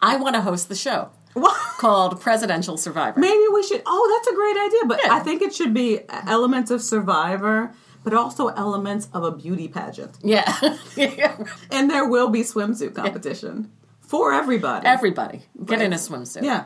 I want to host the show Well, called Presidential Survivor. maybe we should. Oh, that's a great idea. But Yeah. I think it should be elements of Survivor, but also elements of a beauty pageant. Yeah. Yeah. And there will be swimsuit competition for everybody. Everybody, get in a swimsuit. yeah.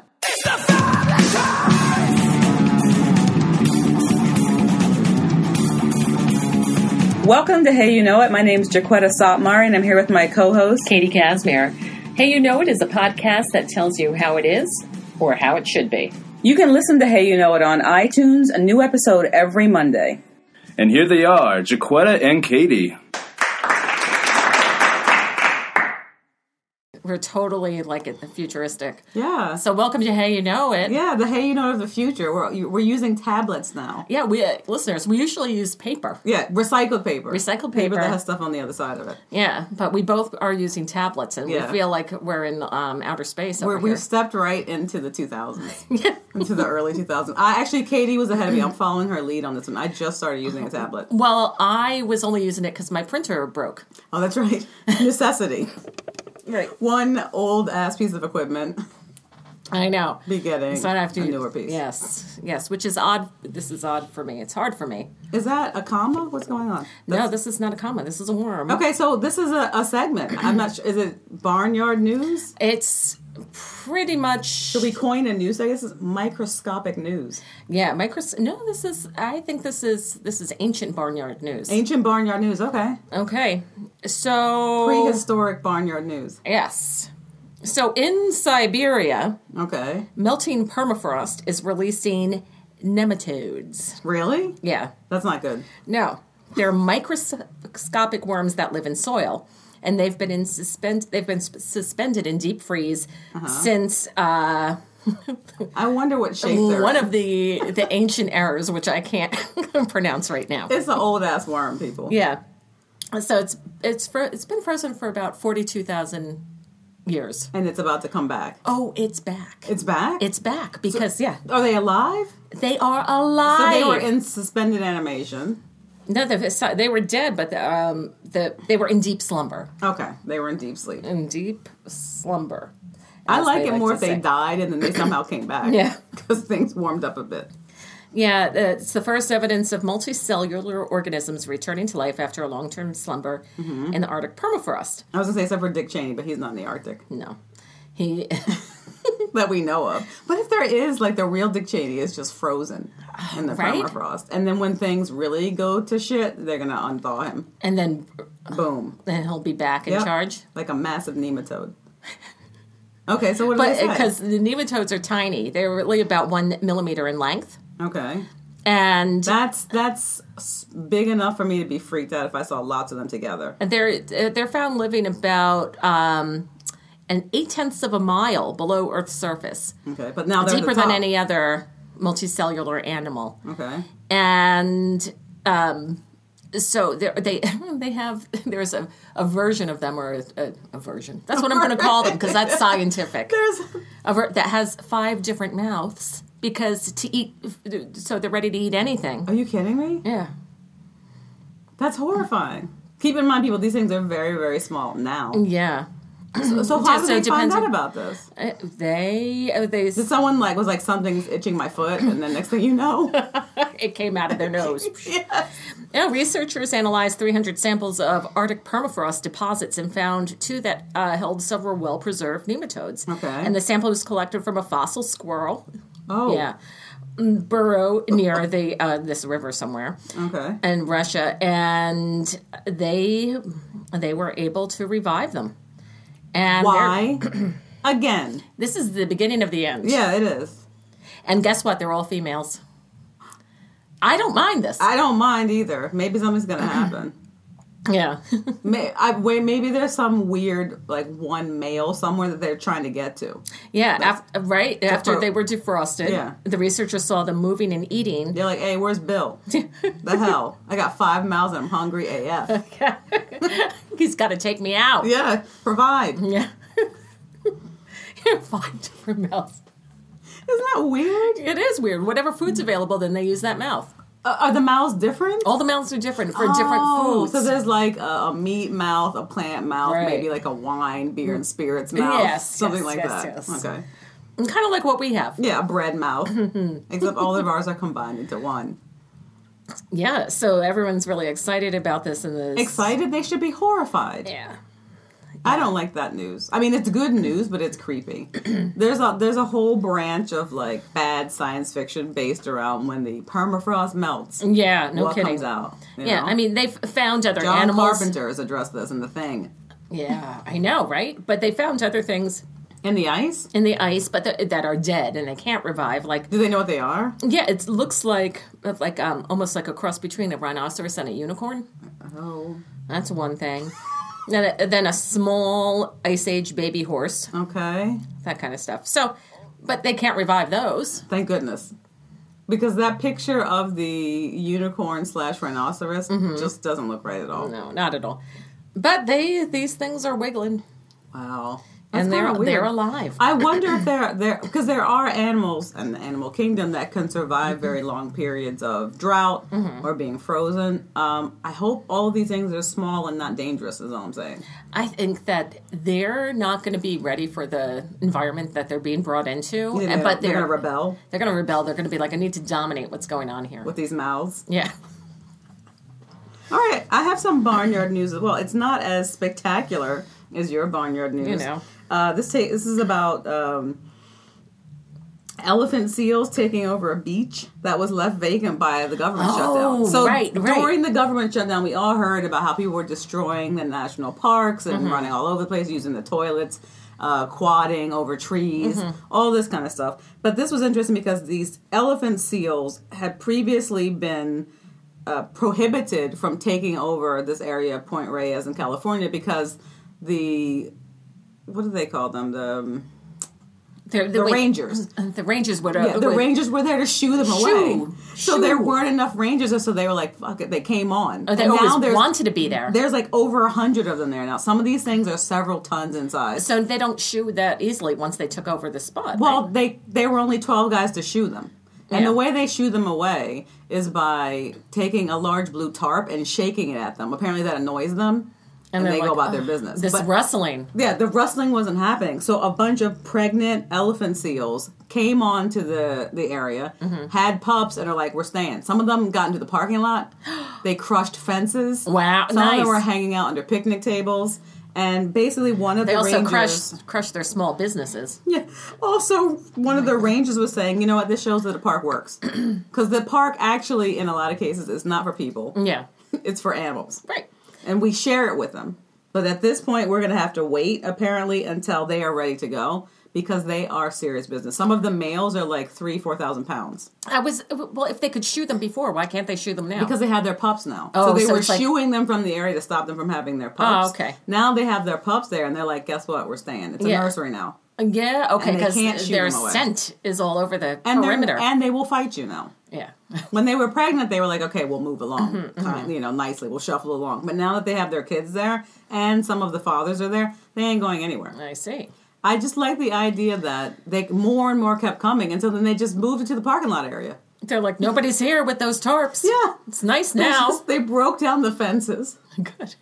Welcome to Hey You Know It. My name is Jaquetta Sotmar, and I'm here with my co-host. Katie Casimir. Hey, you know it is a podcast that tells you how it is or how it should be. You can listen to Hey You Know It on iTunes, a new episode every Monday. And here they are, Jaquetta and Katie. We're totally like it, futuristic. Yeah. So welcome to Hey You Know It. Yeah, the Hey You Know It of the future. We're, we're using tablets now. Yeah, we uh, listeners, we usually use paper. Yeah, recycled paper. Recycled Paper paper. that has stuff on the other side of it. Yeah, but we both are using tablets, and Yeah. we feel like we're in um, outer space over We're, here. we've stepped right into the 2000s, Yeah. into the early 2000s. I actually, Katie was ahead of me. I'm following her lead on this one. I just started using a tablet. Well, I was only using it because my printer broke. Oh, that's right. Necessity. Right. One old ass piece of equipment I know. be getting So I have to a newer piece. Yes, yes, which is odd. This is odd for me. It's hard for me. Is that a comma? What's going on? no, this is not a comma. This is a worm. Okay, so this is a, a segment. I'm not sure. Is it Barnyard News? It's pretty much. Should we coin a news? I guess it's microscopic news. Yeah, micros. No, this is. I think this is. This is ancient barnyard news. Ancient Barnyard News. Okay. Okay, so Prehistoric Barnyard News. yes. So in Siberia, Okay. melting permafrost is releasing nematodes. Really? Yeah, That's not good. no, they're microscopic worms that live in soil, and they've been in suspend. They've been suspended in deep freeze since uh, I wonder what shape they're one in. of the the ancient errors, which I can't pronounce right now. It's an old ass worm, people. Yeah. So it's it's it's been frozen for about forty two thousand years. And it's about to come back. Oh, it's back. It's back? It's back because yeah, Are they alive? they are alive. So they were in suspended animation. No, they, they were dead, but the, um, the they were in deep slumber. Okay. They were in deep sleep. In deep slumber. I like it more to if they died and then they somehow came back. Yeah. Because things warmed up a bit. Yeah, it's the first evidence of multicellular organisms returning to life after a long term slumber Mm-hmm. in the Arctic permafrost. I was going to say, except for Dick Cheney, but he's not in the Arctic No, he. that we know of. But if there is, like, the real Dick Cheney is just frozen in the Right? permafrost. And then when things really go to shit, they're going to unthaw him. and then Boom. then he'll be back in Yep. charge. Like a massive nematode. Okay, so what But because the nematodes are tiny, they're really about one millimeter in length, Okay. and That's that's big enough for me to be freaked out if I saw lots of them together. And they're they're found living about um, an eight tenths of a mile below Earth's surface, Okay, but now deeper the than any other multicellular animal, Okay. and um, so they they have there's a, a version of them or a, a, a version. That's what I'm going to call them because that's scientific. There's a ver- that has five different mouths because to eat, so they're ready to eat anything. Are you kidding me? Yeah. That's horrifying. Keep in mind, people, these things are very, very small now. Yeah. So, so how did so they find out about this? Uh, They, uh, they, Did someone like was like something's itching my foot, and then next thing you know, it came out of their nose. yes. Yeah, researchers analyzed 300 samples of Arctic permafrost deposits and found two that uh, held several well preserved nematodes. Okay. And the sample was collected from a fossil squirrel. Oh, Yeah. mm, Burrow near the uh, this river somewhere Okay. in Russia, and they they were able to revive them. And Why? Again. This is the beginning of the end. Yeah, it is. And guess what? They're all females. I don't mind this. I don't mind either. Maybe something's gonna happen. yeah. May, I, wait, maybe there's some weird like one male somewhere that they're trying to get to. yeah. After, right after they were defrosted, Yeah. the researchers saw them moving and eating. They're like, "Hey, where's Bill? the hell? I got five mouths and I'm hungry AF. He's got to take me out. Yeah, provide. Yeah. Five different mouths. Isn't that weird? It is weird. Whatever food's available, then they use that mouth. Uh, are the mouths different? All the mouths are different for different Oh, foods. So there's like a, a meat mouth, a plant mouth, Right. maybe like a wine, beer, and spirits mouth. Yes, something yes, like yes, that. Okay. kind of like what we have. Yeah, bread mouth. Except all of ours are combined into one. Yeah, so everyone's really excited about this and this. Excited? They should be horrified. Yeah. I don't like that news. I mean, it's good news, but it's creepy. there's a there's a whole branch of like bad science fiction based around when the permafrost melts. Yeah, no what kidding. comes out? Yeah, know? I mean, they've found other John animals. Carpenter has addressed this in the thing. Yeah, I know, right? But they found other things In the ice? in the ice, but th- that are dead and they can't revive. Like, Do they know what they are? yeah, it looks like like um almost like a cross between a rhinoceros and a unicorn. Oh, That's one thing. Then a, then a small ice age baby horse, okay. that kind of stuff. So, but they can't revive those. Thank goodness. Because that picture of the unicorn slash rhinoceros just doesn't look right at all. Mm-hmm. No, not at all. But they these things are wiggling Wow. That's and they're weird. they're alive. I wonder if there are there because there are animals in the animal kingdom that can survive very long periods of drought Mm-hmm. or being frozen. Um, I hope all of these things are small and not dangerous. Is all I'm saying. I think that they're not going to be ready for the environment that they're being brought into. And- know, but they're, they're going to rebel They're going to rebel. They're going to be like, I need to dominate what's going on here. with these mouths. yeah. All right, I have some barnyard news as well. It's not as spectacular as your barnyard news. You know. Uh, this this is about um, elephant seals taking over a beach that was left vacant by the government Oh, shutdown. So right, right. during the government shutdown, we all heard about how people were destroying the national parks and Mm-hmm. running all over the place, using the toilets. Uh, quadding over trees, Mm-hmm. all this kind of stuff. But this was interesting because these elephant seals had previously been uh, prohibited from taking over this area of Point Reyes in California because the what do they call them the um, They're, the wait, rangers The rangers would. yeah, the would- rangers were there to shoo them Shoo. away so there weren't enough rangers so they were like fuck it they came on Oh, they And now always wanted to be there. there's like over a hundred of them there now some of these things are several tons in size So they don't shoo that easily once they took over the spot. Well, right? they they were only twelve guys to shoo them, and Yeah. the way they shoo them away is by taking a large blue tarp and shaking it at them. Apparently, that annoys them, and, they're they go about their business. This But- rustling. yeah, the rustling wasn't happening. So a bunch of pregnant elephant seals came onto the the area, Mm-hmm. had pups, and are like, "We're staying." Some of them got into the parking lot. They crushed fences. Wow, Some of them were hanging out under picnic tables. And basically, one of the They the also rangers, crushed crushed their small businesses. yeah. Also, one of the rangers was saying, you know what, this shows that the park works. Because the park actually, in a lot of cases, is not for people, Yeah. it's for animals. Right. And we share it with them. But at this point, we're going to have to wait, apparently, until they are ready to go because they are serious business. Some of the males are like three, 4,000 pounds I was well. If they could shoot them before, why can't they shoot them now? because they had their pups now. Oh, so they so were it's like- them from the area to stop them from having their pups. Oh, okay. Now they have their pups there and they're like, guess what? We're staying. It's a Yeah. nursery now. Yeah, okay, because their scent is all over the And, perimeter. and they will fight you now. yeah, when they were pregnant, they were like, okay, we'll move along, Mm-hmm, kind, you know, nicely. We'll shuffle along. But now that they have their kids there and some of the fathers are there, they ain't going anywhere. I see. I just like the idea that they more and more kept coming until then they just moved into the parking lot area. They're like nobody's here with those tarps. Yeah. it's nice now. just- they broke down the fences Good.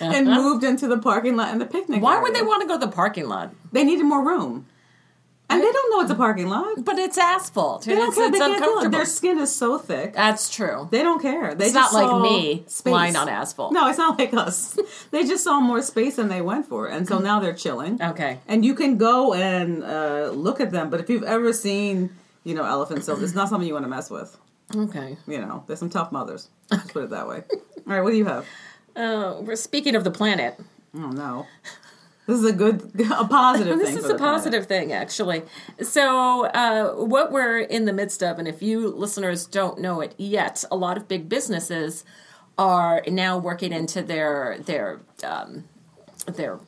And moved into the parking lot and the picnic. Why would they want to go to the parking lot? They needed more room, and they don't know it's a parking lot. But it's asphalt. They don't it's, care. it's They can't. Their skin is so thick. That's true. They don't care. They It's not like me space. lying on asphalt. No, it's not like us. they just saw more space than they went for, and so now they're chilling. Okay. And you can go and uh, look at them, but if you've ever seen, you know, elephant silk, it's not something you want to mess with. Okay. You know, there's some tough mothers. Let's put it that way. All right, what do you have? Uh, we're speaking of the planet. Oh no, this is a good, a positive This thing. is a the planet. positive thing, actually. So, uh, what we're in the midst of, and if you listeners don't know it yet, a lot of big businesses are now working into their their um, their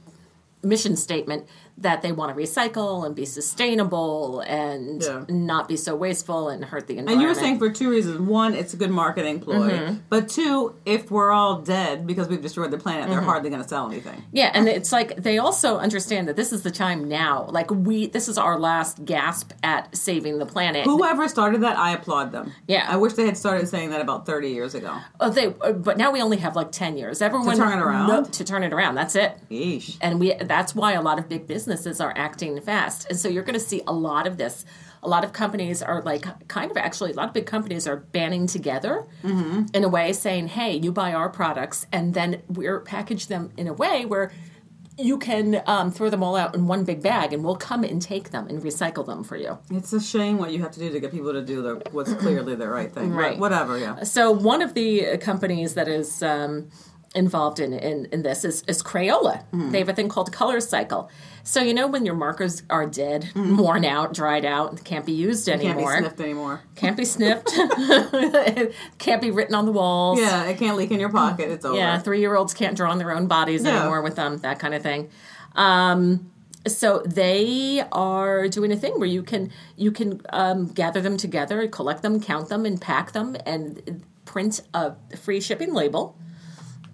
mission statement that they want to recycle and be sustainable and Yeah. not be so wasteful and hurt the environment. And you were saying for two reasons. One, it's a good marketing ploy. Mm-hmm. But two, if we're all dead because we've destroyed the planet, Mm-hmm. they're hardly going to sell anything. Yeah, and it's like they also understand that this is the time now. Like we, this is our last gasp at saving the planet. Whoever started that, I applaud them. Yeah. I wish they had started saying that about 30 years ago. Oh, they, uh, but now we only have like ten years. Everyone to turn it around? No, to turn it around. That's it. Yeesh. and we that's why a lot of big businesses are acting fast and so you're going to see a lot of this a lot of companies are like kind of actually a lot of big companies are banding together in a way saying hey you buy our products and then we're package them in a way where you can um, throw them all out in one big bag and we'll come and take them and recycle them for you It's a shame what you have to do to get people to do the, what's clearly the right thing. Right. Whatever, yeah. so one of the companies that is um, involved in, in, in this is, is Crayola. They have a thing called Color Cycle. So you know when your markers are dead, worn out, dried out, can't be used anymore. Can't be sniffed anymore. Can't be sniffed. can't be written on the walls. Yeah, it can't leak in your pocket. It's over. Yeah, three year olds can't draw on their own bodies Yeah. anymore with them, that kind of thing. Um, so they are doing a thing where you can you can um, gather them together, collect them, count them, and pack them, and print a free shipping label,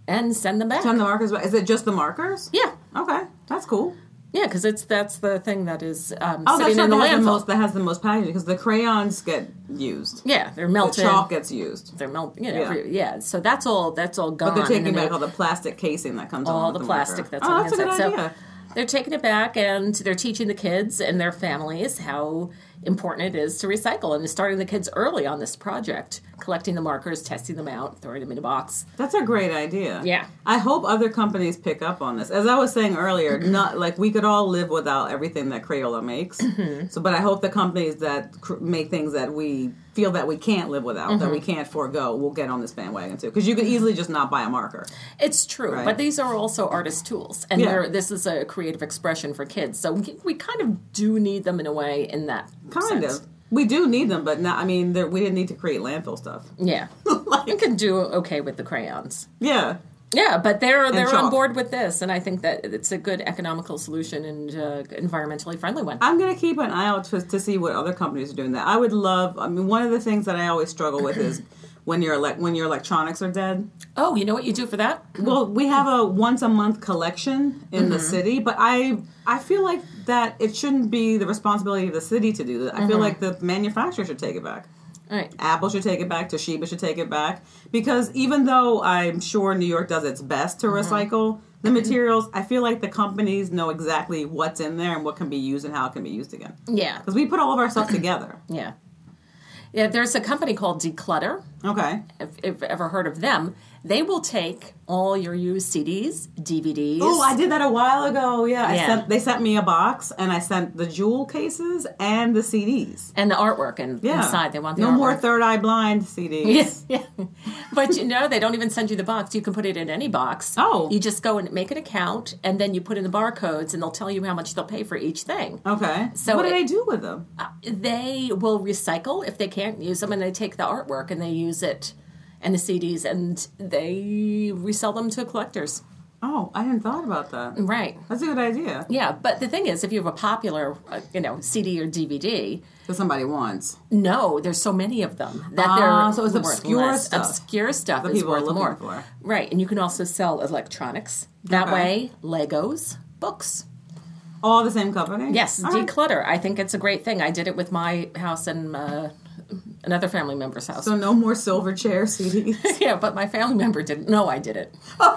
and send them back. Send the markers back. Is it just the markers? yeah, Okay, that's cool. yeah, because it's that's the thing that is um, Oh, sitting in the That landfill. the, most, that has the most packaging because the crayons get used. yeah, they're melting. The chalk gets used. They're melt. You know, Yeah. every- yeah. So that's all. That's all gone. But they're taking back all the plastic casing that comes all the with plastic marker. that's oh, on that's the a good. So idea. they're taking it back and they're teaching the kids and their families how important it is to recycle and starting the kids early on this project, collecting the markers, testing them out, throwing them in a box. That's a great idea. Yeah. I hope other companies pick up on this. As I was saying earlier, not like we could all live without everything that Crayola makes. Mm-hmm. So, but I hope the companies that cr- make things that we feel that we can't live without, that we Mm-hmm. can't forego, will get on this bandwagon too. Because you could easily just not buy a marker. It's true, Right. but these are also artist tools, and Yeah. this is a creative expression for kids. So we, we kind of do need them in a way in that Kind sense. of. We do need them, but not. I mean, there- we didn't need to create landfill stuff. Yeah, you can do okay with the crayons. Yeah. Yeah, but they're they're on board with this, and I think that it's a good economical solution and uh, environmentally friendly one. I'm gonna keep an eye out to, to see what other companies are doing. That I would love. I mean, one of the things that I always struggle with is when your elec when your electronics are dead. Oh, you know what you do for that? Well, we have a once a month collection in the mm-hmm. city, but I I feel like that it shouldn't be the responsibility of the city to do that. I feel mm-hmm. like the manufacturer should take it back. All right. Apple should take it back. Toshiba should take it back because even though I'm sure New York does its best to mm-hmm. recycle the materials, I feel like the companies know exactly what's in there and what can be used and how it can be used again. Yeah, Because we put all of our stuff together. yeah, yeah. There's a company called Decluttr. Okay. If, if you've ever heard of them, they will take all your used CDs, DVDs. Oh, I did that a while ago. Yeah, I Yeah. sent. They sent me a box, and I sent the jewel cases and the CDs. and the artwork and Yeah. inside. They want the no artwork. more third eye blind CDs. Yeah, yeah. But you know, they don't even send you the box. You can put it in any box. Oh. You just go and make an account, and then you put in the barcodes, and they'll tell you how much they'll pay for each thing. Okay. So what do it- they do with them? Uh, they will recycle if they can't use them, and they take the artwork and they use it and the CDs, and they resell them to collectors. Oh, I hadn't thought about that. Right. That's a good idea. Yeah, but the thing is, if you have a popular, uh, you know, CD or DVD, That somebody wants. no, there's so many of them that Ah, they're so it's obscure less. stuff Obscure stuff that is people are worth looking more. for. Right, and you can also sell electronics that Okay. way. Legos, books. All the same company? Yes, All right. Decluttr. I think it's a great thing. I did it with my house and uh, another family member's house. So no more Silverchair CDs. yeah, but my family member didn't know I did it.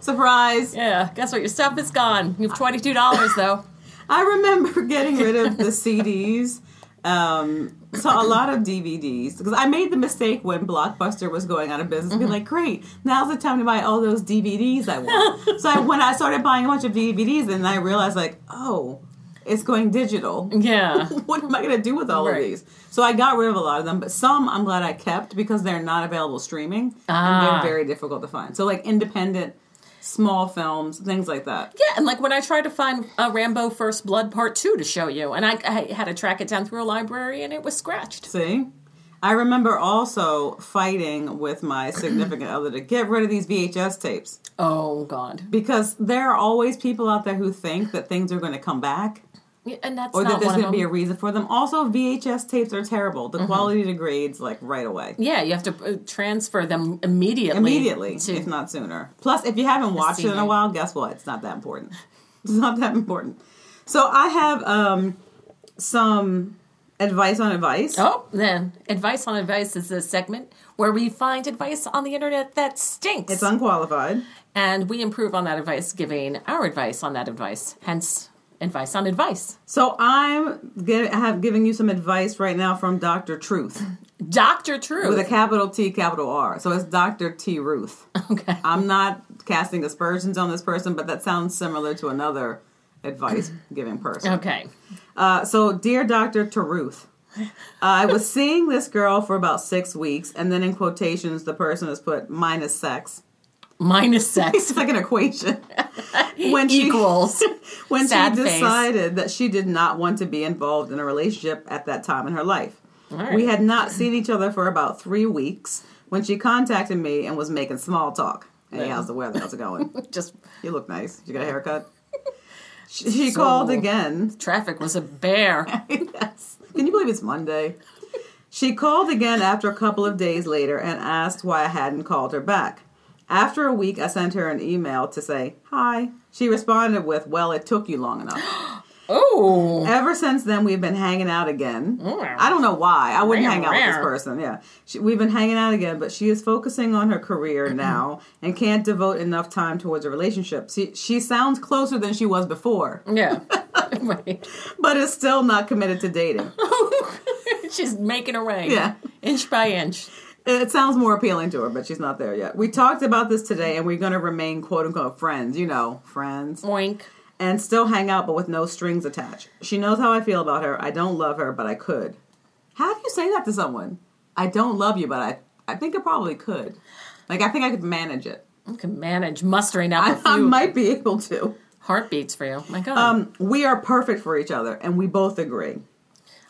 Surprise. Yeah, guess what? Your stuff is gone. You have twenty two dollars though. I remember getting rid of the CDs. Um, so a lot of DVDs because I made the mistake when Blockbuster was going out of business. Mm-hmm. Be like, great, now's the time to buy all those DVDs I want. so I, when I started buying a bunch of DVDs, and I realized like, oh, it's going digital. Yeah. what am I going to do with all of these? So I got rid of a lot of them, but some I'm glad I kept because they're not available streaming Ah. and they're very difficult to find. So like independent, small films, things like that. Yeah, and like when I tried to find a Rambo First Blood Part Two to show you, and I, I had to track it down through a library, and it was scratched. See, I remember also fighting with my significant other to get rid of these VHS tapes Oh God. because there are always people out there who think that things are going to come back and that's or that there's going to be a reason for them. Also, VHS tapes are terrible. The quality degrades like right away. yeah, you have to uh, transfer them immediately. Immediately, to- if not sooner. Plus, if you haven't watched it in a while, guess what? It's not that important. It's not that important. So I have um, some advice on advice. Oh, then advice on advice is a segment where we find advice on the internet that stinks, It's unqualified. and we improve on that advice, giving our advice on that advice. Hence, advice on advice. So I'm I have giving you some advice right now from Dr. Truth Doctor Truth. with a capital T, capital R. So it's Dr. T. Ruth. okay. I'm not casting aspersions on this person, but that sounds similar to another advice giving person. Okay. Uh, so, dear Dr. Taruth, I was seeing this girl for about six weeks, and then in quotations, the person has put minus sex. Minus sex It's like an equation. When she equals. when Sad she face. decided that she did not want to be involved in a relationship at that time in her life. right. We had not seen each other for about three weeks when she contacted me and was making small talk. Hey, Yeah. how's the weather? How's it going? Just You look nice. You got a haircut? She, she So- called again traffic was a bear. yes. Can you believe it's Monday? She called again after a couple of days later and asked why I hadn't called her back. After a week, I sent her an email to say, Hi. She responded with, Well, it took you long enough. Oh. Ever since then, we've been hanging out again. Mm. I don't know why. I wouldn't hang out with this person. Yeah. She, we've been hanging out again, but she is focusing on her career now and can't devote enough time towards a relationship. She, she sounds closer than she was before, Yeah. right. but is still not committed to dating. She's making her way. Yeah. Inch by inch. It sounds more appealing to her, but she's not there yet. We talked about this today, and we're going to remain quote unquote friends, you know, friends, Oink. and still hang out, but with no strings attached. She knows how I feel about her. I don't love her, but I could. How do you say that to someone? I don't love you, but I, I think I probably could. Like, I think I could manage it. You can manage mustering up I, I might be able to. heartbeats for you. My God. Um, we are perfect for each other, and we both agree.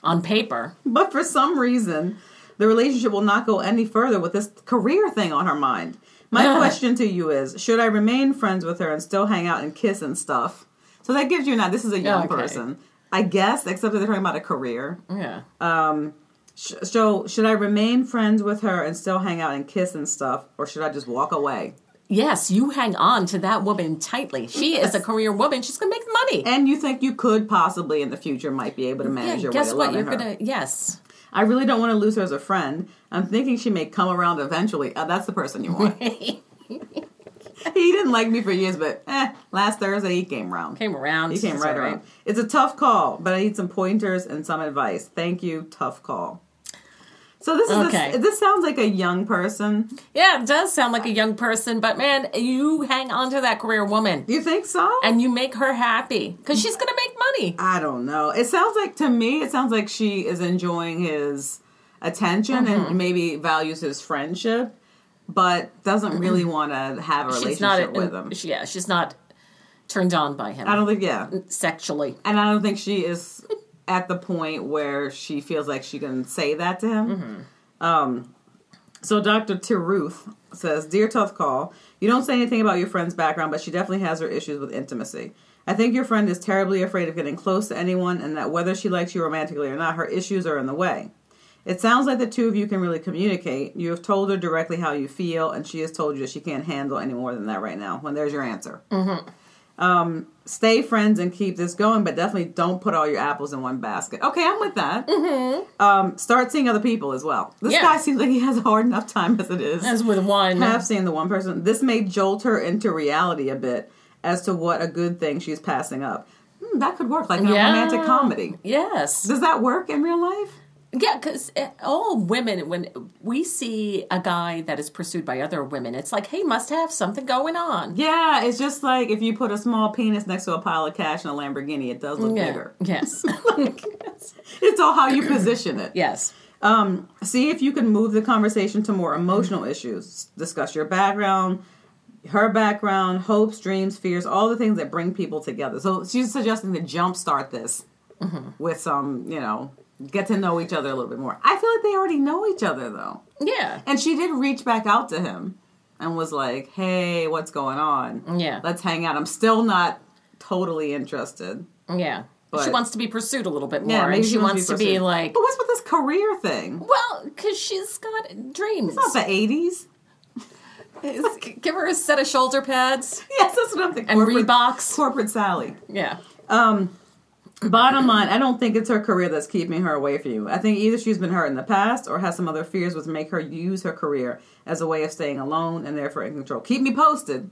On paper. But for some reason, the relationship will not go any further with this career thing on her mind. My question to you is Should I remain friends with her and still hang out and kiss and stuff? So that gives you an idea. This is a young Okay. person. I guess, except that they're talking about a career. Yeah. Um, sh- So, should I remain friends with her and still hang out and kiss and stuff, or should I just walk away? Yes, you hang on to that woman tightly. She is a career woman. She's going to make money. And you think you could possibly in the future might be able to manage yeah, your guess way to what? You're her. going to, yes. I really don't want to lose her as a friend. I'm thinking she may come around eventually. Uh, that's the person you want. he didn't like me for years, but eh, last Thursday he came around. Came around. He came It's right around. It's a tough call, but I need some pointers and some advice. Thank you. Tough call. So this is Okay. a, this sounds like a young person. Yeah, it does sound like a young person, but man, you hang on to that career woman You think so? and you make her happy because she's going to make money. I don't know. It sounds like to me, it sounds like she is enjoying his attention Mm-hmm. and maybe values his friendship, but doesn't really want to have a She's relationship not, with him. yeah, she's not turned on by him I don't think, yeah, sexually. and I don't think she is at the point where she feels like she can say that to him. Um, so Dr. Tiruth says, "Dear Tough Call, you don't say anything about your friend's background, but she definitely has her issues with intimacy. I think your friend is terribly afraid of getting close to anyone, and that whether she likes you romantically or not, her issues are in the way." It sounds like the two of you can really communicate. You have told her directly how you feel, and she has told you that she can't handle any more than that right now. When there's your answer. Um, stay friends and keep this going, but definitely don't put all your apples in one basket. Okay, I'm with that. Mm-hmm. Um, start seeing other people as well. This Yeah. guy seems like he has a hard enough time as it is. As with one. I have seen the one person. This may jolt her into reality a bit as to what a good thing she's passing up. Hmm, that could work, like in Yeah. a romantic comedy. Yes. Does that work in real life? Yeah, because all women, when we see a guy that is pursued by other women, it's like, hey, must have something going on. Yeah, it's just like if you put a small penis next to a pile of cash in a Lamborghini, it does look Yeah. bigger. Yes. It's all how you position it. yes. Um, see if you can move the conversation to more emotional issues. Discuss your background, her background, hopes, dreams, fears, all the things that bring people together. So she's suggesting to jumpstart this with some, you know, get to know each other a little bit more. I feel like they already know each other though. Yeah. And she did reach back out to him and was like, "Hey, what's going on? Yeah. let's hang out." I'm still not totally interested. Yeah. But- she wants to be pursued a little bit more. Yeah, and maybe she, wants, to be pursued. like, But what's with this career thing? well, because she's got dreams. It's not the '80s. Give her a set of shoulder pads Yes, that's what I'm thinking. and Corporate- Reeboks. Corporate Sally. Yeah. Um, Bottom line, I don't think it's her career that's keeping her away from you. I think either she's been hurt in the past or has some other fears which make her use her career as a way of staying alone and therefore in control. Keep me posted.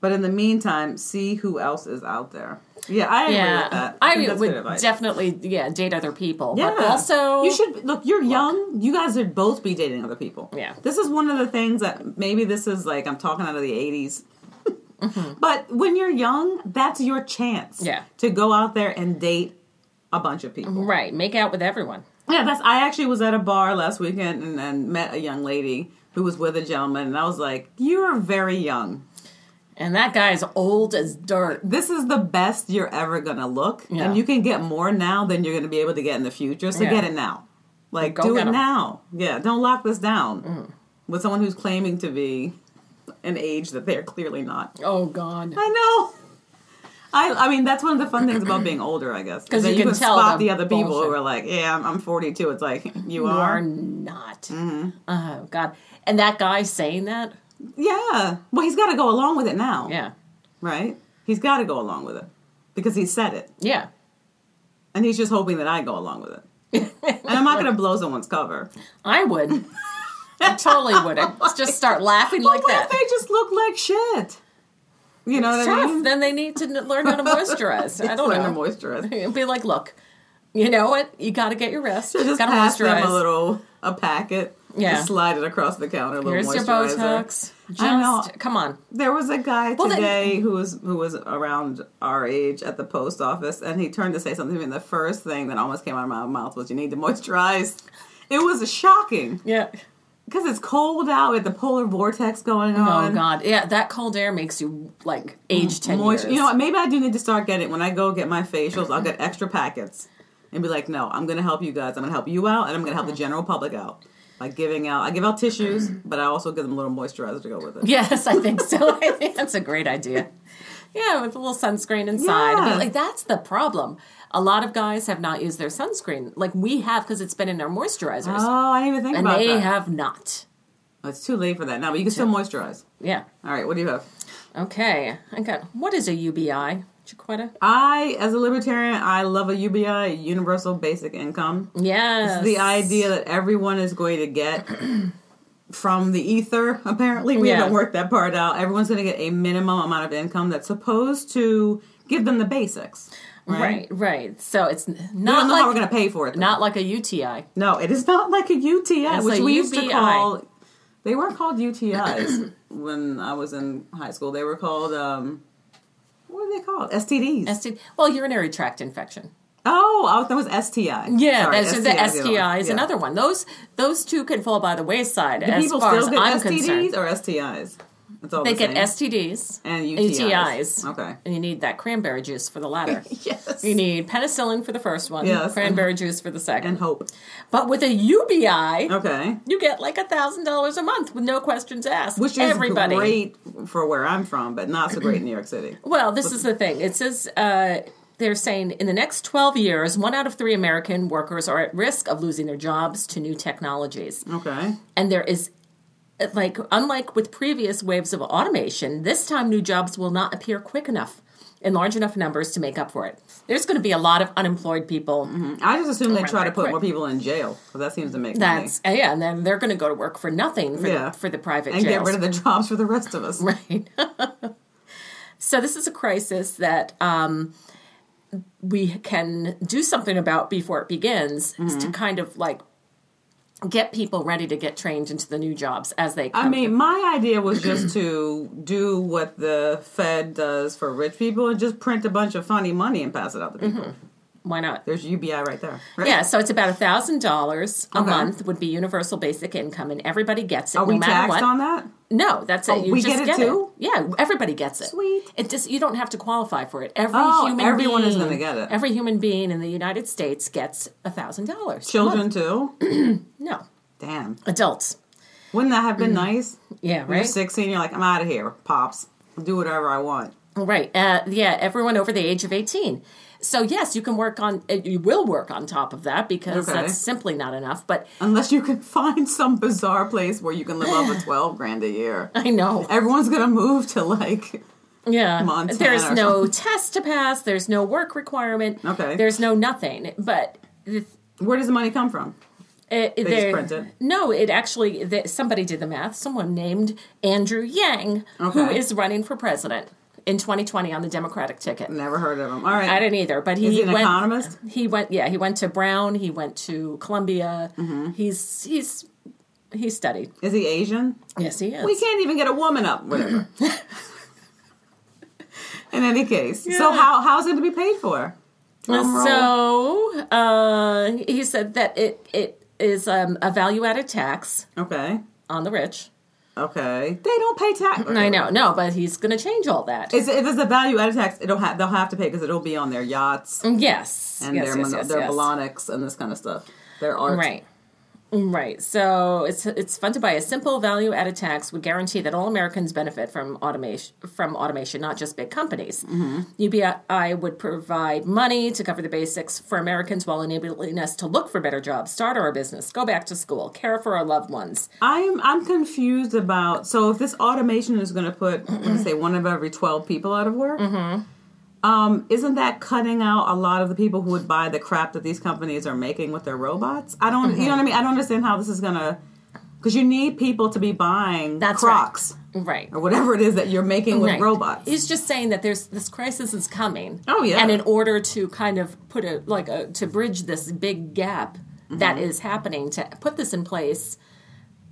But in the meantime, see who else is out there. Yeah, I agree with that. I, that's good would definitely, yeah, date other people. Yeah. But also, you should look. You're young. You guys should both be dating other people. Yeah. This is one of the things that maybe this is like I'm talking out of the '80s. But when you're young, that's your chance. Mm-hmm. Yeah. To go out there and date a bunch of people. right, make out with everyone. Yeah, that's. I actually was at a bar last weekend and, and met a young lady who was with a gentleman, and I was like, "You are very young. And that guy's old as dirt. This is the best you're ever gonna look, Yeah. and you can get more now than you're gonna be able to get in the future. So Yeah. get it now. Like, Go do it 'em. now. Yeah, don't lock this down with someone who's claiming to be an age that they're clearly not. Oh, God. I know. I, I mean that's one of the fun things about being older, I guess, 'Cause then you can tell spot the the other people bullshit. who are like, "Yeah, I'm, I'm 42." It's like you, You are. are not. Mm-hmm. Oh, God. And that guy saying that? Yeah. Well, he's got to go along with it now. Yeah. Right? He's got to go along with it because he said it. Yeah. And he's just hoping that I go along with it. and I'm not going to blow someone's cover. I would. I totally would. I'd just start laughing like what that. if they just look like shit? You know what. I mean? Then they need to learn how to moisturize. I don't Learn know. to moisturize. Be like, look, you know what? You got to get your rest. Just got to pass moisturize. them a little a packet. Yeah. Just slide it across the counter. A little Here's your moisturizer. Botox. Just I know. come on. There was a guy Well, then- today who was who was around our age at the post office, and he turned to say something to me. And the first thing that almost came out of my mouth was, "You need to moisturize." It was shocking Yeah. Because it's cold out with the polar vortex going on. Oh on. God. Yeah. That cold air makes you like age ten Moist- years. You know what? Maybe I do need to start getting when I go get my facials. I'll get extra packets and be like, "No, I'm going to help you guys. I'm going to help you out, and I'm going to help the general public out." By giving out, I give out tissues, but I also give them a little moisturizer to go with it. Yes, I think so. I think that's a great idea. Yeah, with a little sunscreen inside. Yeah. Like that's the problem. A lot of guys have not used their sunscreen. Like we have because it's been in our moisturizers. Oh, I didn't even think and about they that. have not. Oh, it's too late for that now, but you can still moisturize. Yeah. All right, what do you have? Okay. I got what is a UBI? Jaquetta? I, as a libertarian, I love a UBI, universal basic income. Yes. The idea that everyone is going to get from the ether, apparently. We Yeah. haven't worked that part out. Everyone's going to get a minimum amount of income that's supposed to give them the basics. Right. Right, right. So it's n- We not know how we're like going to pay for it. though. not like a UTI. No, it is not like a UTI, It's which a we used to call. They weren't called UTIs when I was in high school. They were called. um What are they called? STDs. ST, well, urinary tract infection. oh, I thought that was STI. Yeah, Sorry, that's the STI is STI is Yeah. another one. Those those two can fall by the wayside Do as people far still as I'm STDs concerned. or STIs? They the get same. STDs and UTIs. UTIs. Okay. And you need that cranberry juice for the latter. Yes. You need penicillin for the first one, Yes. cranberry juice for the second. and hope. but with a UBI, Okay. you get like a thousand dollars a month with no questions asked. Which is Everybody. great for where I'm from, but not so great in New York City. Well, this is the thing. It says uh, they're saying in the next 12 years, one out of three American workers are at risk of losing their jobs to new technologies. Okay. And there is, like, unlike with previous waves of automation, this time new jobs will not appear quick enough in large enough numbers to make up for it. There's going to be a lot of unemployed people. I just assume they try to put more people in jail because that seems to make That's money. uh, yeah, and then they're going to go to work for nothing for Yeah. the, for the private and jails. get rid of the jobs for the rest of us. Right. so this is a crisis that um, we can do something about before it begins is Mm-hmm. to kind of like get people ready to get trained into the new jobs as they come. I mean, my idea was just to do what the Fed does for rich people and just print a bunch of funny money and pass it out to people. Mm-hmm. Why not? There's UBI right there. Right? Yeah, so it's about a thousand dollars a Okay. month would be universal basic income, and everybody gets it Are no we taxed what. on that? No, that's it. Oh, You we just get it too? Yeah, everybody gets it. Sweet. It just you don't have to qualify for it. Every Oh, human everyone is being, gonna get it. Every human being in the United States gets a thousand dollars. Children too. No, Damn. adults. Wouldn't that have been nice? Yeah, When You're 16. You're like, I'm out of here, pops. Do whatever I want. Right. Uh, yeah, everyone over the age of 18. So, yes, you can work on, uh, you will work on top of that because Okay. that's simply not enough. But Unless you can find some bizarre place where you can live off of 12 grand a year. I know. Everyone's gonna move to like Yeah. Montana there's or no test to pass, there's no work requirement. Okay. There's no nothing. But the, where does the money come from? It, just there- print it? No, it actually, somebody did the math. Someone named Andrew Yang, who Okay. is running for president in 2020 on the Democratic ticket. Never heard of him. All right. I didn't either, but he an went. economist? He went. Yeah, he went to Brown. He went to Columbia. Mm-hmm. He's he's he studied. Is he Asian? Yes, he is. We can't even get a woman up. Whatever. In any case, so how how's it to be paid for? So uh, he said that it it is um, a value added tax okay, on the rich. okay, they don't pay tax. I know, no, but he's going to change all that. Is, if it's a value added tax, it'll ha- they'll have to pay because it'll be on their yachts yes, and yes, their yes, mon- yes, their yes. Balonics and this kind of stuff. Their art, Right. Right. So it's it's funded by a simple value added tax would guarantee that all Americans benefit from automation from automation, not just big companies. Mm-hmm. UBI would provide money to cover the basics for Americans while enabling us to look for better jobs, start our business, go back to school, care for our loved ones. I'm I'm confused about. So if this automation is going to put, let's say, one of every twelve people out of work, Mm-hmm. Um, isn't that cutting out a lot of the people who would buy the crap that these companies are making with their robots? I don't, you know what I mean? I don't understand how this is going to, because you need people to be buying That's right. Crocs Right. or whatever it is that you're making with Right. robots. He's just saying that there's this crisis is coming. Oh, yeah. And in order to kind of put a like a to bridge this big gap Mm-hmm. that is happening to put this in place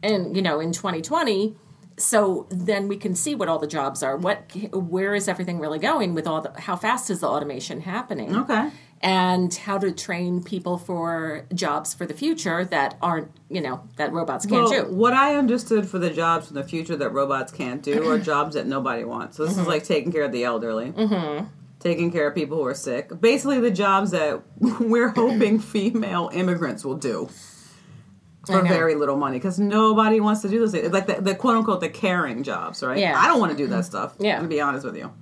and you know in 2020 so then we can see what all the jobs are what where is everything really going with all the how fast is the automation happening Okay. and how to train people for jobs for the future that aren't you know that robots can't Well, do what I understood for the jobs in the future that robots can't do are jobs that nobody wants. So this Mm-hmm. is like taking care of the elderly, mm-hmm. taking care of people who are sick. Basically, the jobs that we're hoping female immigrants will do for very little money because nobody wants to do those things. Like the, the quote unquote the caring jobs, right? Yeah. I don't want to do that mm-hmm. stuff. Yeah. to be honest with you,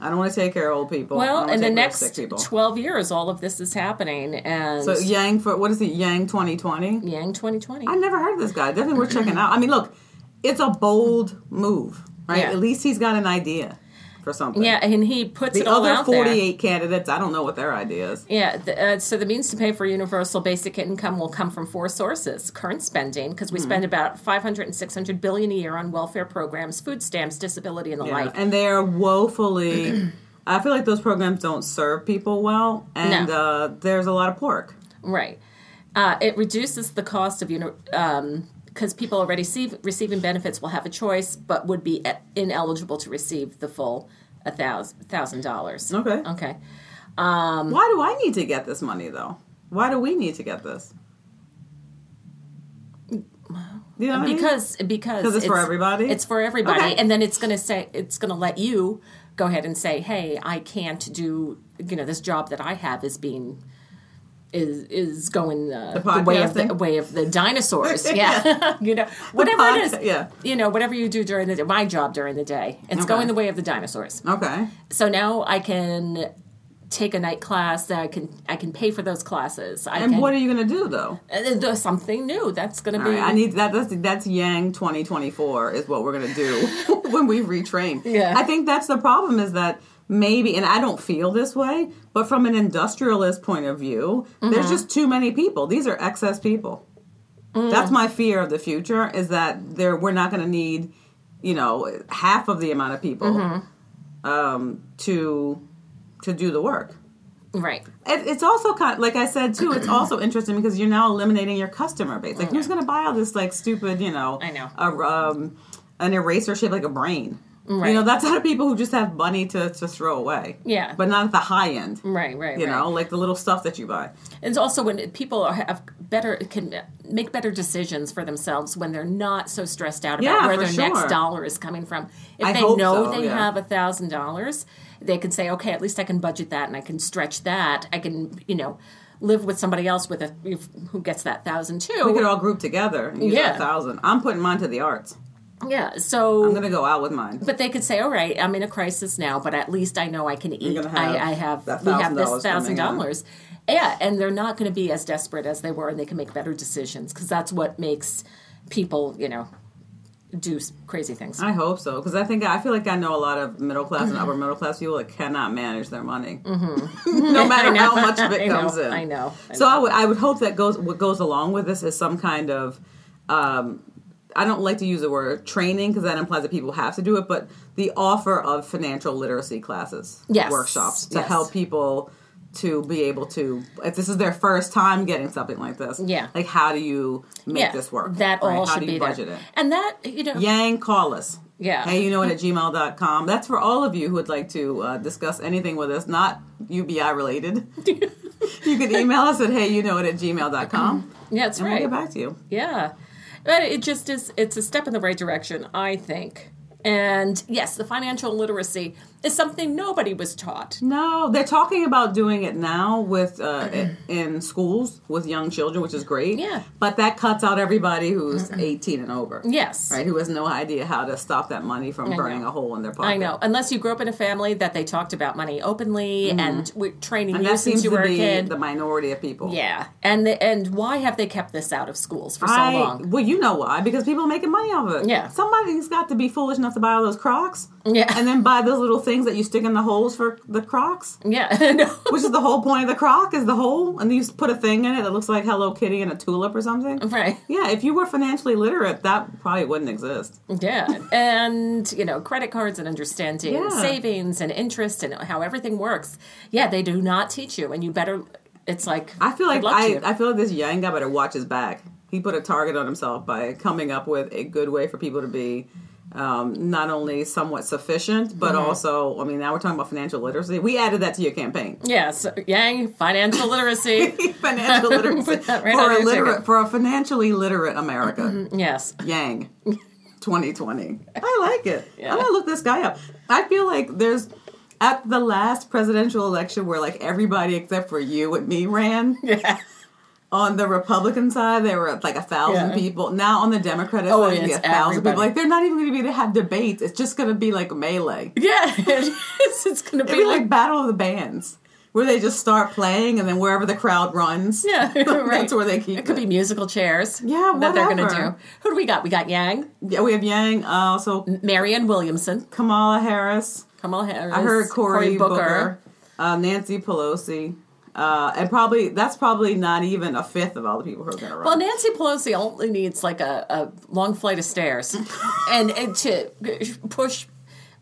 I don't want to take care of old people. Well in the take care of next 12 years all of this is happening and so Yang for what is it? Yang twenty twenty. yang 2020 I never heard of this guy. Definitely worth checking out. I mean, look, it's a bold move, right? Yeah. At least he's got an idea for something. Yeah, and he puts The it all other out there. 48 candidates, I don't know what their idea is. Yeah, the, uh, so the means to pay for universal basic income will come from four sources: current spending, because Hmm. we spend about 500 and 600 billion a year on welfare programs, food stamps, disability, and the Yeah. like. And they're woefully. I feel like those programs don't serve people well, and No. uh, there's a lot of pork. Right. Uh, it reduces the cost of uni- um because people already receive, receiving benefits will have a choice, but would be ineligible to receive the full a thousand thousand dollars. Okay. Okay. Um, Why do I need to get this money, though? Why do we need to get this? You know what I mean? because because 'Cause it's for everybody? It's for everybody, Okay. and then it's going to say it's going to let you go ahead and say, "Hey, I can't do you know this job that I have is being." Is is going uh, The the, way of the way of the dinosaurs? Yeah, you know whatever it is. yeah. you know whatever you do during the day, my job during the day, it's Okay. going the way of the dinosaurs. Okay. So now I can take a night class. That I can I can pay for those classes. I And can, what are you going to do, though? uh, something new that's going to be. right, I need that. That's that's Yang 2024 is what we're gonna do when we retrain. Yeah. I think that's the problem is that maybe, and I don't feel this way, but from an industrialist point of view, Mm-hmm. there's just too many people. These are excess people. Mm. That's my fear of the future is that there we're not gonna need, you know, half of the amount of people Mm-hmm. um, to to do the work. right. It, it's also kind like I said too. It's also interesting because you're now eliminating your customer base. Like, who's going to buy all this like stupid, you know, I know. a, um, an eraser shaped like a brain? Right. You know, that's out of people who just have money to, to throw away. Yeah. But not at the high end. Right, right, You right. know, like the little stuff that you buy. And it's also when people are, have better can make better decisions for themselves when they're not so stressed out about Yeah, where their next dollar is coming from. If I they know so, they yeah. have a thousand dollars, they can say, okay, at least I can budget that and I can stretch that. I can, you know, live with somebody else with a who gets that thousand too. We could all group together and use Yeah. a thousand. I'm putting mine to the arts. Yeah. So I'm going to go out with mine. But they could say, "All right, I'm in a crisis now, but at least I know I can eat. gonna have I, I have we have this $1,000 thousand coming in." dollars." Yeah, and they're not going to be as desperate as they were, and they can make better decisions because that's what makes people, you know, do crazy things. I hope so because I think I feel like I know a lot of middle class and upper middle class people that cannot manage their money, no matter how much of it I know, comes in. I know, I So know. I would I would hope that goes what goes along with this is some kind of. Um, I don't like to use the word training because that implies that people have to do it, but the offer of financial literacy classes, Yes, workshops to yes. help people to be able to, if this is their first time getting something like this, Yeah. like how do you make yeah, this work? That right? all how should do be you there. budget it? and that you know, Yang, call us. Yeah. Hey, you know it at gmail.com. That's for all of you who would like to uh, discuss anything with us, not UBI related. you can email us at hey, you know it at gmail.com. yeah, that's And we'll right. get back to you. Yeah. But it just is, it's a step in the right direction, I think. And yes, the financial literacy is something nobody was taught. No, they're talking about doing it now with uh, in schools with young children, which is great. Yeah. But that cuts out everybody who's 18 and over. Yes. Right, who has no idea how to stop that money from I burning know. a hole in their pocket. I know. Unless you grew up in a family that they talked about money openly and we're training Mm-hmm. And you that since seems you to were a be kid. the minority of people. yeah. And the, and why have they kept this out of schools for so I, long? Well, you know why? Because people are making money off of it. Yeah. Somebody's got to be foolish enough to buy all those Crocs. Yeah. And then buy those little things that you stick in the holes for the Crocs. Yeah. Which is the whole point of the Croc is the hole, and you put a thing in it that looks like Hello Kitty and a tulip or something. Right. Yeah, if you were financially literate, that probably wouldn't exist. Yeah. And, you know, credit cards and understanding Yeah. savings and interest and how everything works. Yeah, they do not teach you. And you better, it's like, I feel like good luck to I. I feel like this young guy better watch his back. He put a target on himself by coming up with a good way for people to be um, not only somewhat sufficient, but Mm-hmm. also, I mean, now we're talking about financial literacy. We added that to your campaign. Yeah, so Yang, financial literacy. financial literacy right for a literate for a financially literate America. yes. Yang, 2020. I like it. Yeah. I'm gonna look this guy up. I feel like there's at the last presidential election where like everybody except for you and me ran. Yeah. On the Republican side, there were like a thousand Yeah. people. Now on the Democratic Oh, side, it's a thousand everybody. people. Like they're not even going to be to have debates. It's just going to be like melee. Yeah. It's, it's going to be be like like, Battle of the Bands, where they just start playing, and then wherever the crowd runs, yeah, right. that's where they keep It could be musical chairs. Yeah, that they're going to whatever. do. Who do we got? We got Yang, Yeah, we have Yang, uh, also Marianne Williamson, Kamala Harris. Kamala Harris. I heard Cory, Booker, Booker. uh, Nancy Pelosi, uh, and probably that's probably not even a fifth of all the people who are going to run. Well, Nancy Pelosi only needs like a, a long flight of stairs and, and to push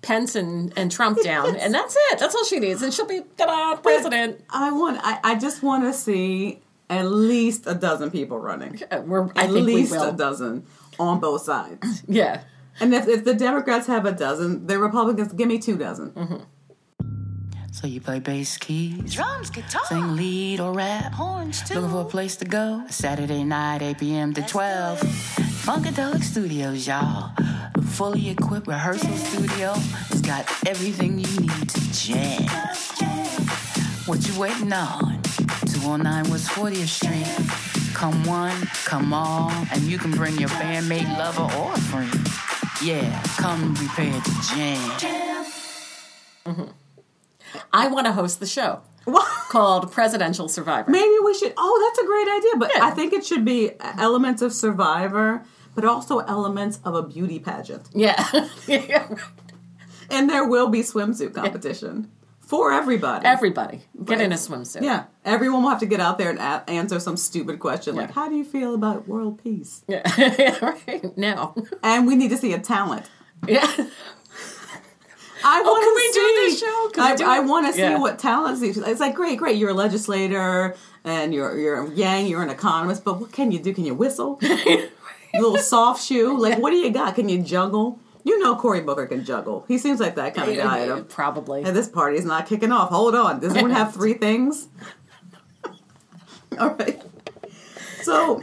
Pence and, and Trump down, and that's it. That's all she needs, and she'll be ta-da, president. I want. I, I just want to see at least a dozen people running. Uh, We're, At least a dozen on both sides. Yeah. And if, if the Democrats have a dozen, the Republicans give me two dozen. Mm-hmm. So you play bass keys, Drums, guitar, sing lead or rap, horns too. looking for a place to go. Saturday night, 8 p.m. to 12. Funkadelic Studios, y'all. A fully equipped rehearsal studio. It's got everything you need to jam. What you waiting on? 209 West 40th Street. Come one, come all, and you can bring your bandmate, lover, or friend. Yeah, come prepared to jam. Mm-hmm. I want to host the show What? called Presidential Survivor. Maybe we should. Oh, that's a great idea. But Yeah. I think it should be elements of Survivor, but also elements of a beauty pageant. Yeah. yeah. And there will be swimsuit competition for everybody. Everybody, get in a swimsuit. yeah, everyone will have to get out there and a- answer some stupid question like, Yeah. "How do you feel about world peace?" Yeah. right. Now. And we need to see a talent. Yeah. I want Oh, can to we see. do this show? Can we I, I want to see Yeah. what talents. These. It's like great, great. You're a legislator and you're you're Yang. You're an economist, but what can you do? Can you whistle? little soft shoe. Like, what do you got? Can you juggle? You know Cory Booker can juggle. He seems like that kind of guy. Uh, Probably. And this party's not kicking off. Hold on. Does anyone have three things? All right. So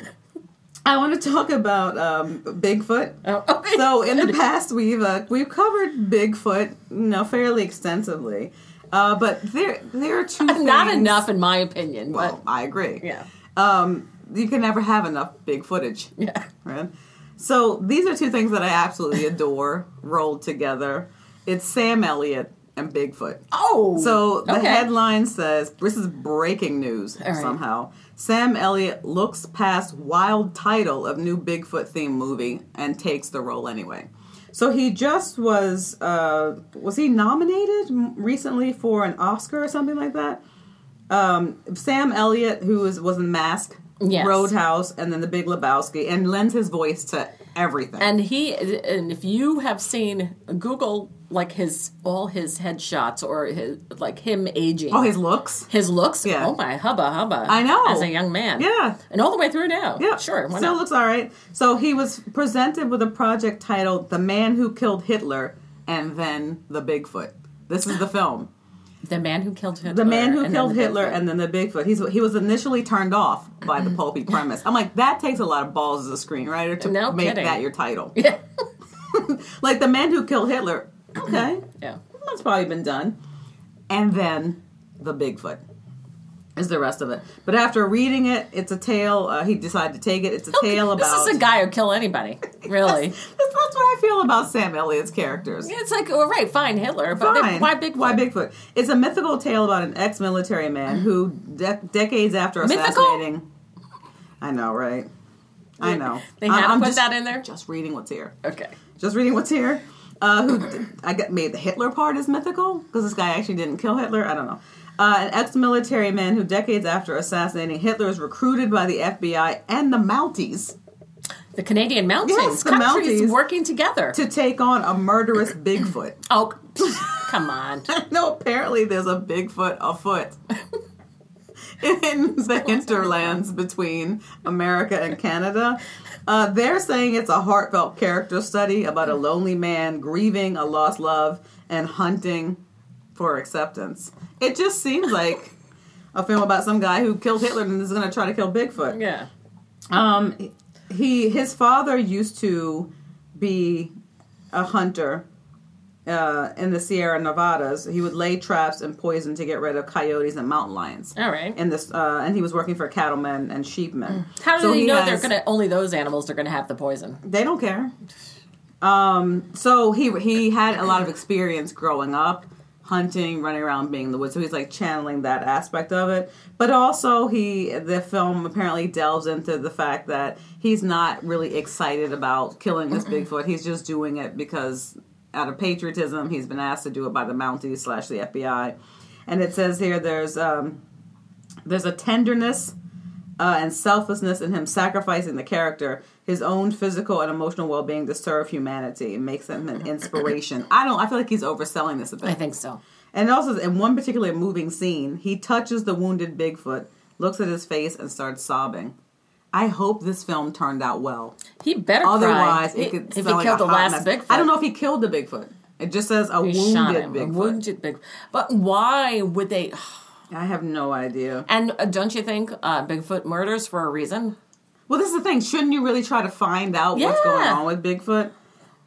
I want to talk about um, Bigfoot. Oh, okay. So in the past, we've uh, we've covered Bigfoot, you know, fairly extensively. Uh, but there there are two. Not things- enough, in my opinion. Well, I agree. yeah, Um, you can never have enough big footage. yeah. Right? So these are two things that I absolutely adore rolled together. It's Sam Elliott and Bigfoot. Oh, So the okay. headline says this is breaking news right. somehow. Sam Elliott looks past wild title of new Bigfoot theme movie and takes the role anyway. So he just was uh, was he nominated recently for an Oscar or something like that? Um, Sam Elliott, who was was in Mask, Yes. Roadhouse, and then The Big Lebowski, and lends his voice to everything. And he, and if you have seen Google, like his all his headshots or his like him aging. oh, his looks. his looks. Yeah. Oh my hubba hubba! I know. as a young man. Yeah. and all the way through now. Yeah, sure. Why Still not? looks all right. So he was presented with a project titled "The Man Who Killed Hitler" and then the Bigfoot. This is the film. The man who killed Hitler. The man who killed Hitler Bigfoot. and then the Bigfoot. He's he was initially turned off by the pulpy premise. I'm like, that takes a lot of balls as a screenwriter to No make kidding. that your title. Yeah, Like the man who killed Hitler. Okay, yeah. that's probably been done. And then the Bigfoot is the rest of it. But after reading it, it's a tale. Uh, he decided to take it. It's a tale about. This is a guy who kill anybody. Really. That's, that's what I feel about Sam Elliott's characters. it's like, all right, fine, Hitler, but Fine. why Bigfoot? Why Bigfoot? It's a mythical tale about an ex-military man who, de- decades after Mythical? assassinating, I know, right? I know. They had to I'm put just, that in there. Just reading what's here. Okay. Just reading what's here. Uh, who I get made the Hitler part is mythical because this guy actually didn't kill Hitler. I don't know. Uh, an ex-military man who, decades after assassinating Hitler, is recruited by the FBI and the Mounties The Canadian Mounties, Yes, the countries Mounties. working together. to take on a murderous Bigfoot. oh, come on. No, apparently there's a Bigfoot afoot in the hinterlands between America and Canada. Uh, they're saying it's a heartfelt character study about a lonely man grieving a lost love and hunting for acceptance. It just seems like a film about some guy who killed Hitler and is going to try to kill Bigfoot. Yeah. Um, he his father used to be a hunter uh, in the Sierra Nevadas. He would lay traps and poison to get rid of coyotes and mountain lions. All right. In this, uh, and he was working for cattlemen and sheepmen. How do So they he know has- they're gonna only those animals are gonna have the poison? They don't care. Um, so he he had a lot of experience growing up, hunting, running around, being in the woods. So he's like channeling that aspect of it. But also, he the film apparently delves into the fact that he's not really excited about killing this Bigfoot. He's just doing it because out of patriotism, he's been asked to do it by the Mounties slash the FBI. And it says here there's um, there's a tenderness uh, and selflessness in him sacrificing the character, his own physical and emotional well being to serve humanity. It makes him an inspiration. I don't. I feel like he's overselling this a bit. I think so. And also, in one particular moving scene, he touches the wounded Bigfoot, looks at his face, and starts sobbing. I hope this film turned out well. He better Otherwise, cry. it could if he like killed a the last mess. Bigfoot. I don't know if he killed the Bigfoot. It just says a He wounded shot him. A Bigfoot. wounded big. But why would they? I have no idea. And uh, don't you think uh, Bigfoot murders for a reason? Well, this is the thing. Shouldn't you really try to find out what's going on with Bigfoot?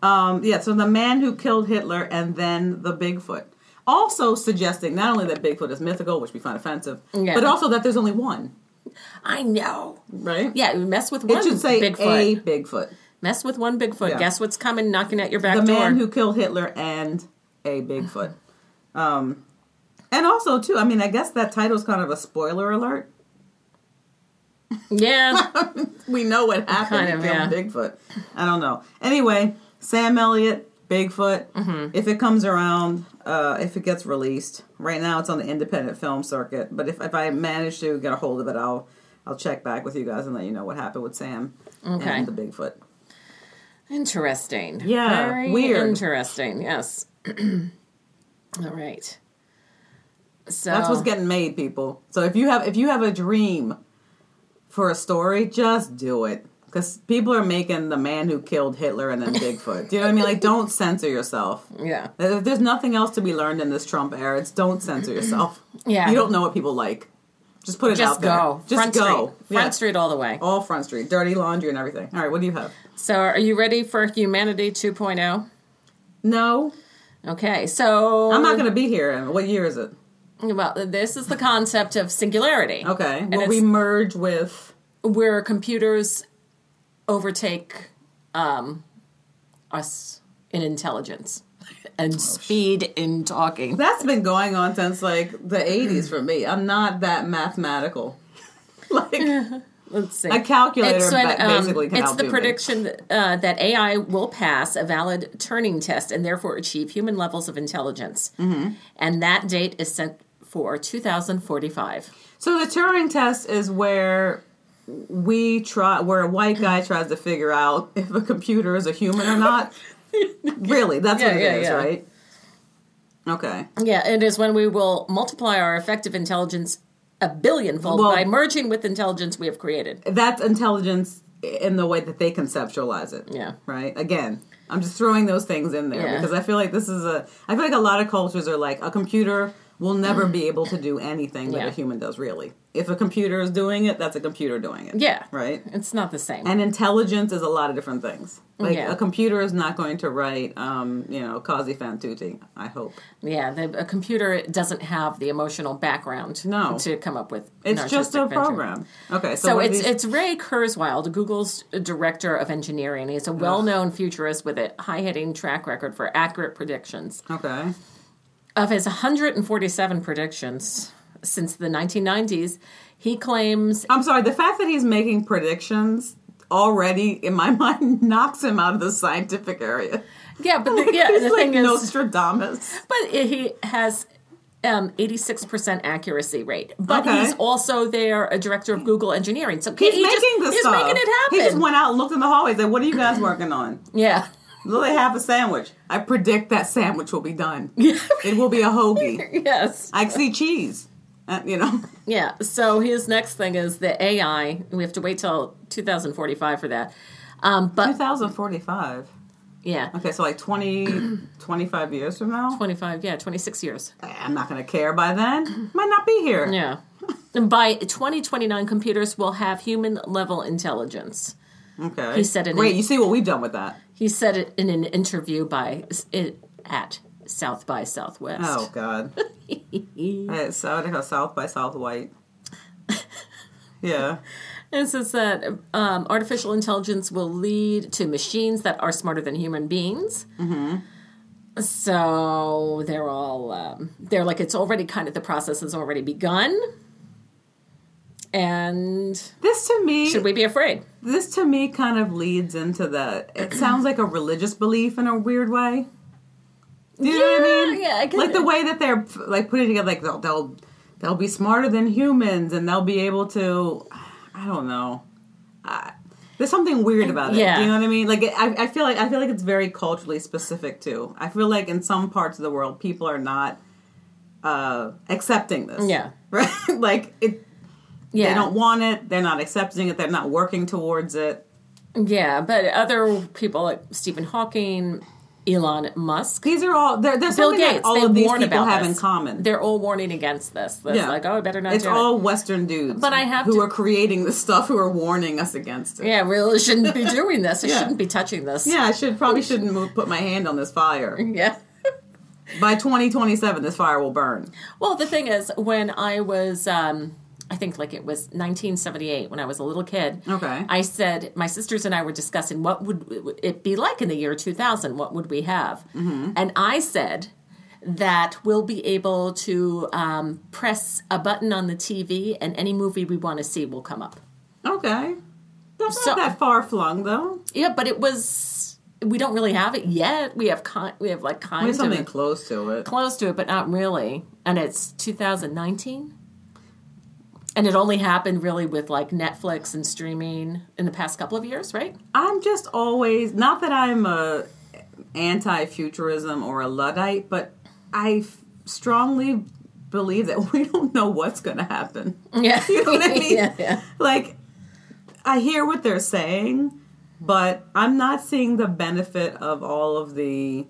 Um, yeah, so the man who killed Hitler and then the Bigfoot. Also suggesting not only that Bigfoot is mythical, which we find offensive, Yeah. but also that there's only one, I know. right? Yeah, mess with one It should say Bigfoot. a Bigfoot. Mess with one Bigfoot. Yeah. Guess what's coming knocking at your back The door? The man who killed Hitler and a Bigfoot. Um, and also, too, I mean, I guess that title's kind of a spoiler alert. Yeah. we know what happened Kind of, yeah. Bigfoot. I don't know. Anyway, Sam Elliott, Bigfoot. Mm-hmm. If it comes around, uh, if it gets released, right now it's on the independent film circuit. But if, if I manage to get a hold of it, I'll I'll check back with you guys and let you know what happened with Sam Okay. and the Bigfoot. Interesting. Yeah, Very weird. interesting. Yes. All right. So That's what's getting made, people. So if you have if you have a dream for a story, just do it. Because people are making the man who killed Hitler and then Bigfoot. Do you know what I mean? Like, don't censor yourself. Yeah. If there's nothing else to be learned in this Trump era, it's don't censor yourself. Yeah. You don't know what people like. Just put it Just out there. Just go. Just Front go. Street. Front Yeah. Street all the way. All Front Street. Dirty laundry and everything. All right, what do you have? So, are you ready for Humanity oh? 2.0? No. Okay, so I'm not going to be here. What year is it? Well, this is the concept of singularity. Okay. And Will we merge with. where computers overtake um, us in intelligence and speed in talking. That's been going on since like the 80s for me. I'm not that mathematical. like, Let's see. a calculator It's, when, um, basically can it's the prediction uh, that AI will pass a valid Turing test and therefore achieve human levels of intelligence. Mm-hmm. And that date is set for 2045. So the Turing test is where we try, where a white guy tries to figure out if a computer is a human or not. really, that's what Yeah, it yeah, is, yeah. right? Okay. Yeah, it is when we will multiply our effective intelligence a billionfold Well- by merging with intelligence we have created. That's intelligence in the way that they conceptualize it. Yeah. Right? Again, I'm just throwing those things in there because I feel like this is a I feel like a lot of cultures are like a computer will never be able to do anything that Yeah. a human does really. If a computer is doing it, that's a computer doing it. Yeah. Right? It's not the same. And intelligence is a lot of different things. Like Yeah. a computer is not going to write, um, you know, Così fan tutte. I hope yeah, the, a computer doesn't have the emotional background No. to come up with. it's just a venture. program. Okay, so, So it's these- it's Ray Kurzweil, Google's director of engineering. He's a well-known futurist with a high-hitting track record for accurate predictions. okay. Of his 147 predictions since the 1990s, he claims I'm sorry. The fact that he's making predictions already, in my mind, knocks him out of the scientific area. yeah, but the, yeah, the like thing is Nostradamus. But he has um, 86% accuracy rate. But Okay. he's also there, a director of Google engineering. So He's he making just, this he's stuff. making it happen. He just went out and looked in the hallway and said, "What are you guys working on?" yeah. Will they have a sandwich? I predict that sandwich will be done. it will be a hoagie. Yes. I see cheese. Uh, you know. Yeah. So his next thing is the AI. We have to wait till 2045 for that. Um, but 2045. yeah, Okay, so like 20, 25 years from now, 25. Yeah, 26 years. I'm not going to care by then. Might not be here. Yeah. And by 2029, computers will have human level intelligence. Okay. He said it in- Wait, you see what we've done with that? He said it in an interview by at South by Southwest. Oh God. South, South by South White. Yeah. It says that um, artificial intelligence will lead to machines that are smarter than human beings. Mm-hmm. So they're all um, they're like it's already kind of the process has already begun. And This to me, should we be afraid? this to me kind of leads into the. It sounds like a religious belief in a weird way. Do you know what I mean? yeah, I like the way that they're like putting together, like they'll they'll they'll be smarter than humans, and they'll be able to. I don't know. I, there's something weird about it. Yeah. Do you know what I mean? Like it, I, I feel like I feel like it's very culturally specific too. I feel like in some parts of the world, people are not uh accepting this. Yeah. Right. like it. Yeah, They don't want it. They're not accepting it. They're not working towards it. yeah, but other people like Stephen Hawking, Elon Musk, These are all. There, there's Bill something Gates, that all they of these people have this. in common. They're all warning against this. That's Yeah. like, oh, I better not it's all it. Western dudes. But I have who to- are creating this stuff who are warning us against it. Yeah, we really shouldn't be doing this. I Yeah. shouldn't be touching this. Yeah, I should probably shouldn't move, put my hand on this fire. Yeah. By 2027, this fire will burn. Well, the thing is, when I was, um, I think like it was 1978, when I was a little kid. Okay. I said my sisters and I were discussing what would it be like in the year 2000. What would we have? Mm-hmm. And I said that we'll be able to um, press a button on the TV, and any movie we want to see will come up. Okay, that's So- not that far flung though. Yeah, but it was. We don't really have it yet. We have. We have like kind We of have something close to it. close to it, but not really. And it's 2019. And it only happened really with like Netflix and streaming in the past couple of years, right? I'm just always not that I'm a anti-futurism or a luddite, but I f- strongly believe that we don't know what's going to happen. Yeah. You know what I mean? yeah, yeah. Like, I hear what they're saying, but I'm not seeing the benefit of all of the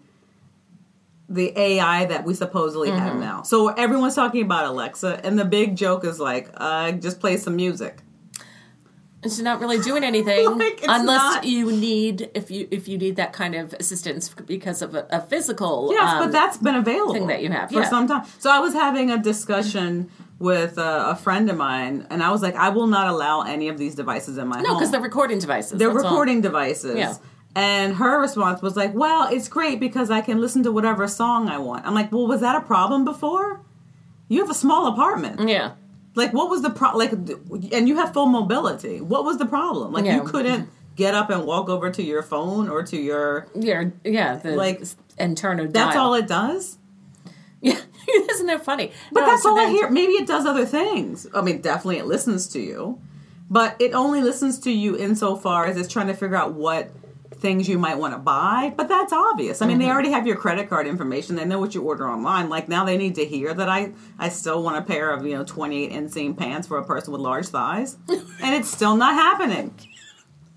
the AI that we supposedly Mm-hmm. have now. So everyone's talking about Alexa, and the big joke is like, uh, just play some music. It's not really doing anything Like, unless not- you need if you if you need that kind of assistance because of a, a physical. Yes, um, but that's been available thing that you have, for yeah. some time. So I was having a discussion with uh, a friend of mine, and I was like, I will not allow any of these devices in my no home. because they're recording devices. they're that's all. recording devices. Yeah. And her response was like, "Well, it's great because I can listen to whatever song I want." I'm like, "Well, was that a problem before? You have a small apartment. Yeah, Like, what was the pro? Like, and you have full mobility. What was the problem? Like, Yeah. you couldn't get up and walk over to your phone or to your. yeah, yeah. The, Like, and turn a That's dial. all it does. Yeah, isn't that funny? But No, that's so all I hear. Maybe it does other things. I mean, definitely it listens to you, but it only listens to you insofar as it's trying to figure out what things you might want to buy. But that's obvious. I mean, Mm-hmm. they already have your credit card information. They know what you order online. Like now, they need to hear that I I still want a pair of you know twenty eight inseam pants for a person with large thighs, and it's still not happening.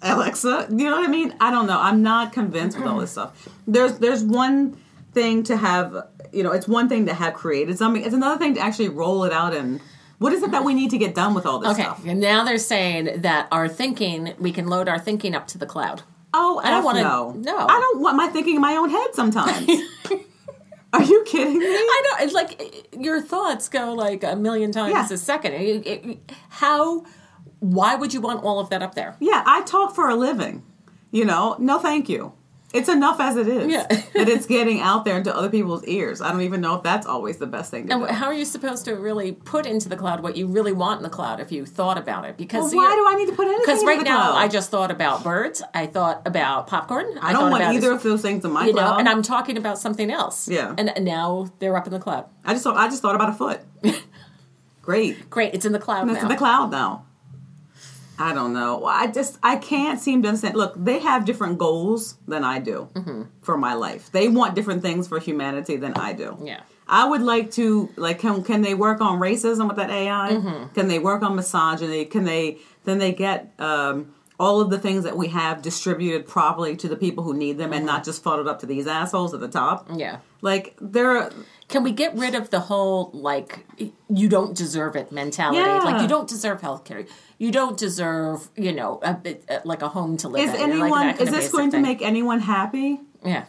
Alexa, you know what I mean? I don't know. I'm not convinced with all this stuff. There's there's one thing to have, you know, it's one thing to have created something. It's another thing to actually roll it out and what is it that we need to get done with all this Okay, stuff? and now they're saying that our thinking, we can load our thinking up to the cloud. Oh, I don't F wanna- no. no. I don't want my thinking in my own head sometimes. Are you kidding me? I know, it's like your thoughts go like a million times Yeah. a second. It- it- how? Why would you want all of that up there? Yeah, I talk for a living. You know, no thank you. It's enough as it is. Yeah. that it's getting out there into other people's ears. I don't even know if that's always the best thing to And do. how are you supposed to really put into the cloud what you really want in the cloud if you thought about it? Because Well, why do I need to put anything in the cloud? Because right now cloud? I just thought about birds. I thought about popcorn. I don't want either of those things in my You know, cloud. and I'm talking about something else. Yeah. and, and now they're up in the cloud. I just thought I just thought about a foot. Great. Great, it's in the cloud It's now. In the cloud now. I don't know. I just I can't seem to understand. Look, they have different goals than I do Mm-hmm. for my life. They want different things for humanity than I do. Yeah. I would like to like can can they work on racism with that AI? Mm-hmm. Can they work on misogyny? Can they then they get um all of the things that we have distributed properly to the people who need them Mm-hmm. and not just funneled up to these assholes at the top? Yeah. Like there Can we get rid of the whole like you don't deserve it mentality? Yeah. Like you don't deserve health care. You don't deserve, you know, a uh, like a home to live is in. know, like anyone is this going to make anyone happy? Yeah.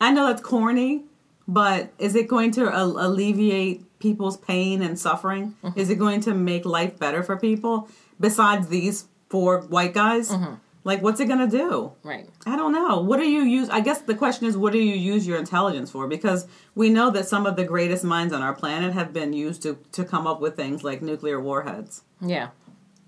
I know that's corny, but is it going to al- alleviate people's pain and suffering? Mm-hmm. Is it going to make life better for people besides these four white guys? Mm-hmm. Like, what's it going to do? Right. I don't know. What do you use? I guess the question is, what do you use your intelligence for? Because we know that some of the greatest minds on our planet have been used to, to come up with things like nuclear warheads, Yeah.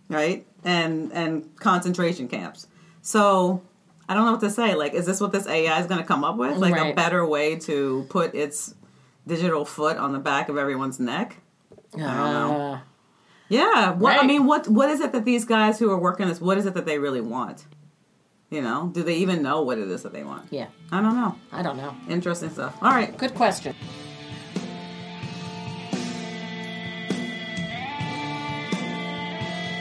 right? And and concentration camps. So I don't know what to say. Like, is this what this AI is going to come up with? Like a better way to put its digital foot on the back of everyone's neck? Uh, know. Yeah. What I mean, what what is it that these guys who are working this? What is it that they really want? You know, do they even know what it is that they want? yeah. I don't know. I don't know. Interesting stuff. All right. Good question.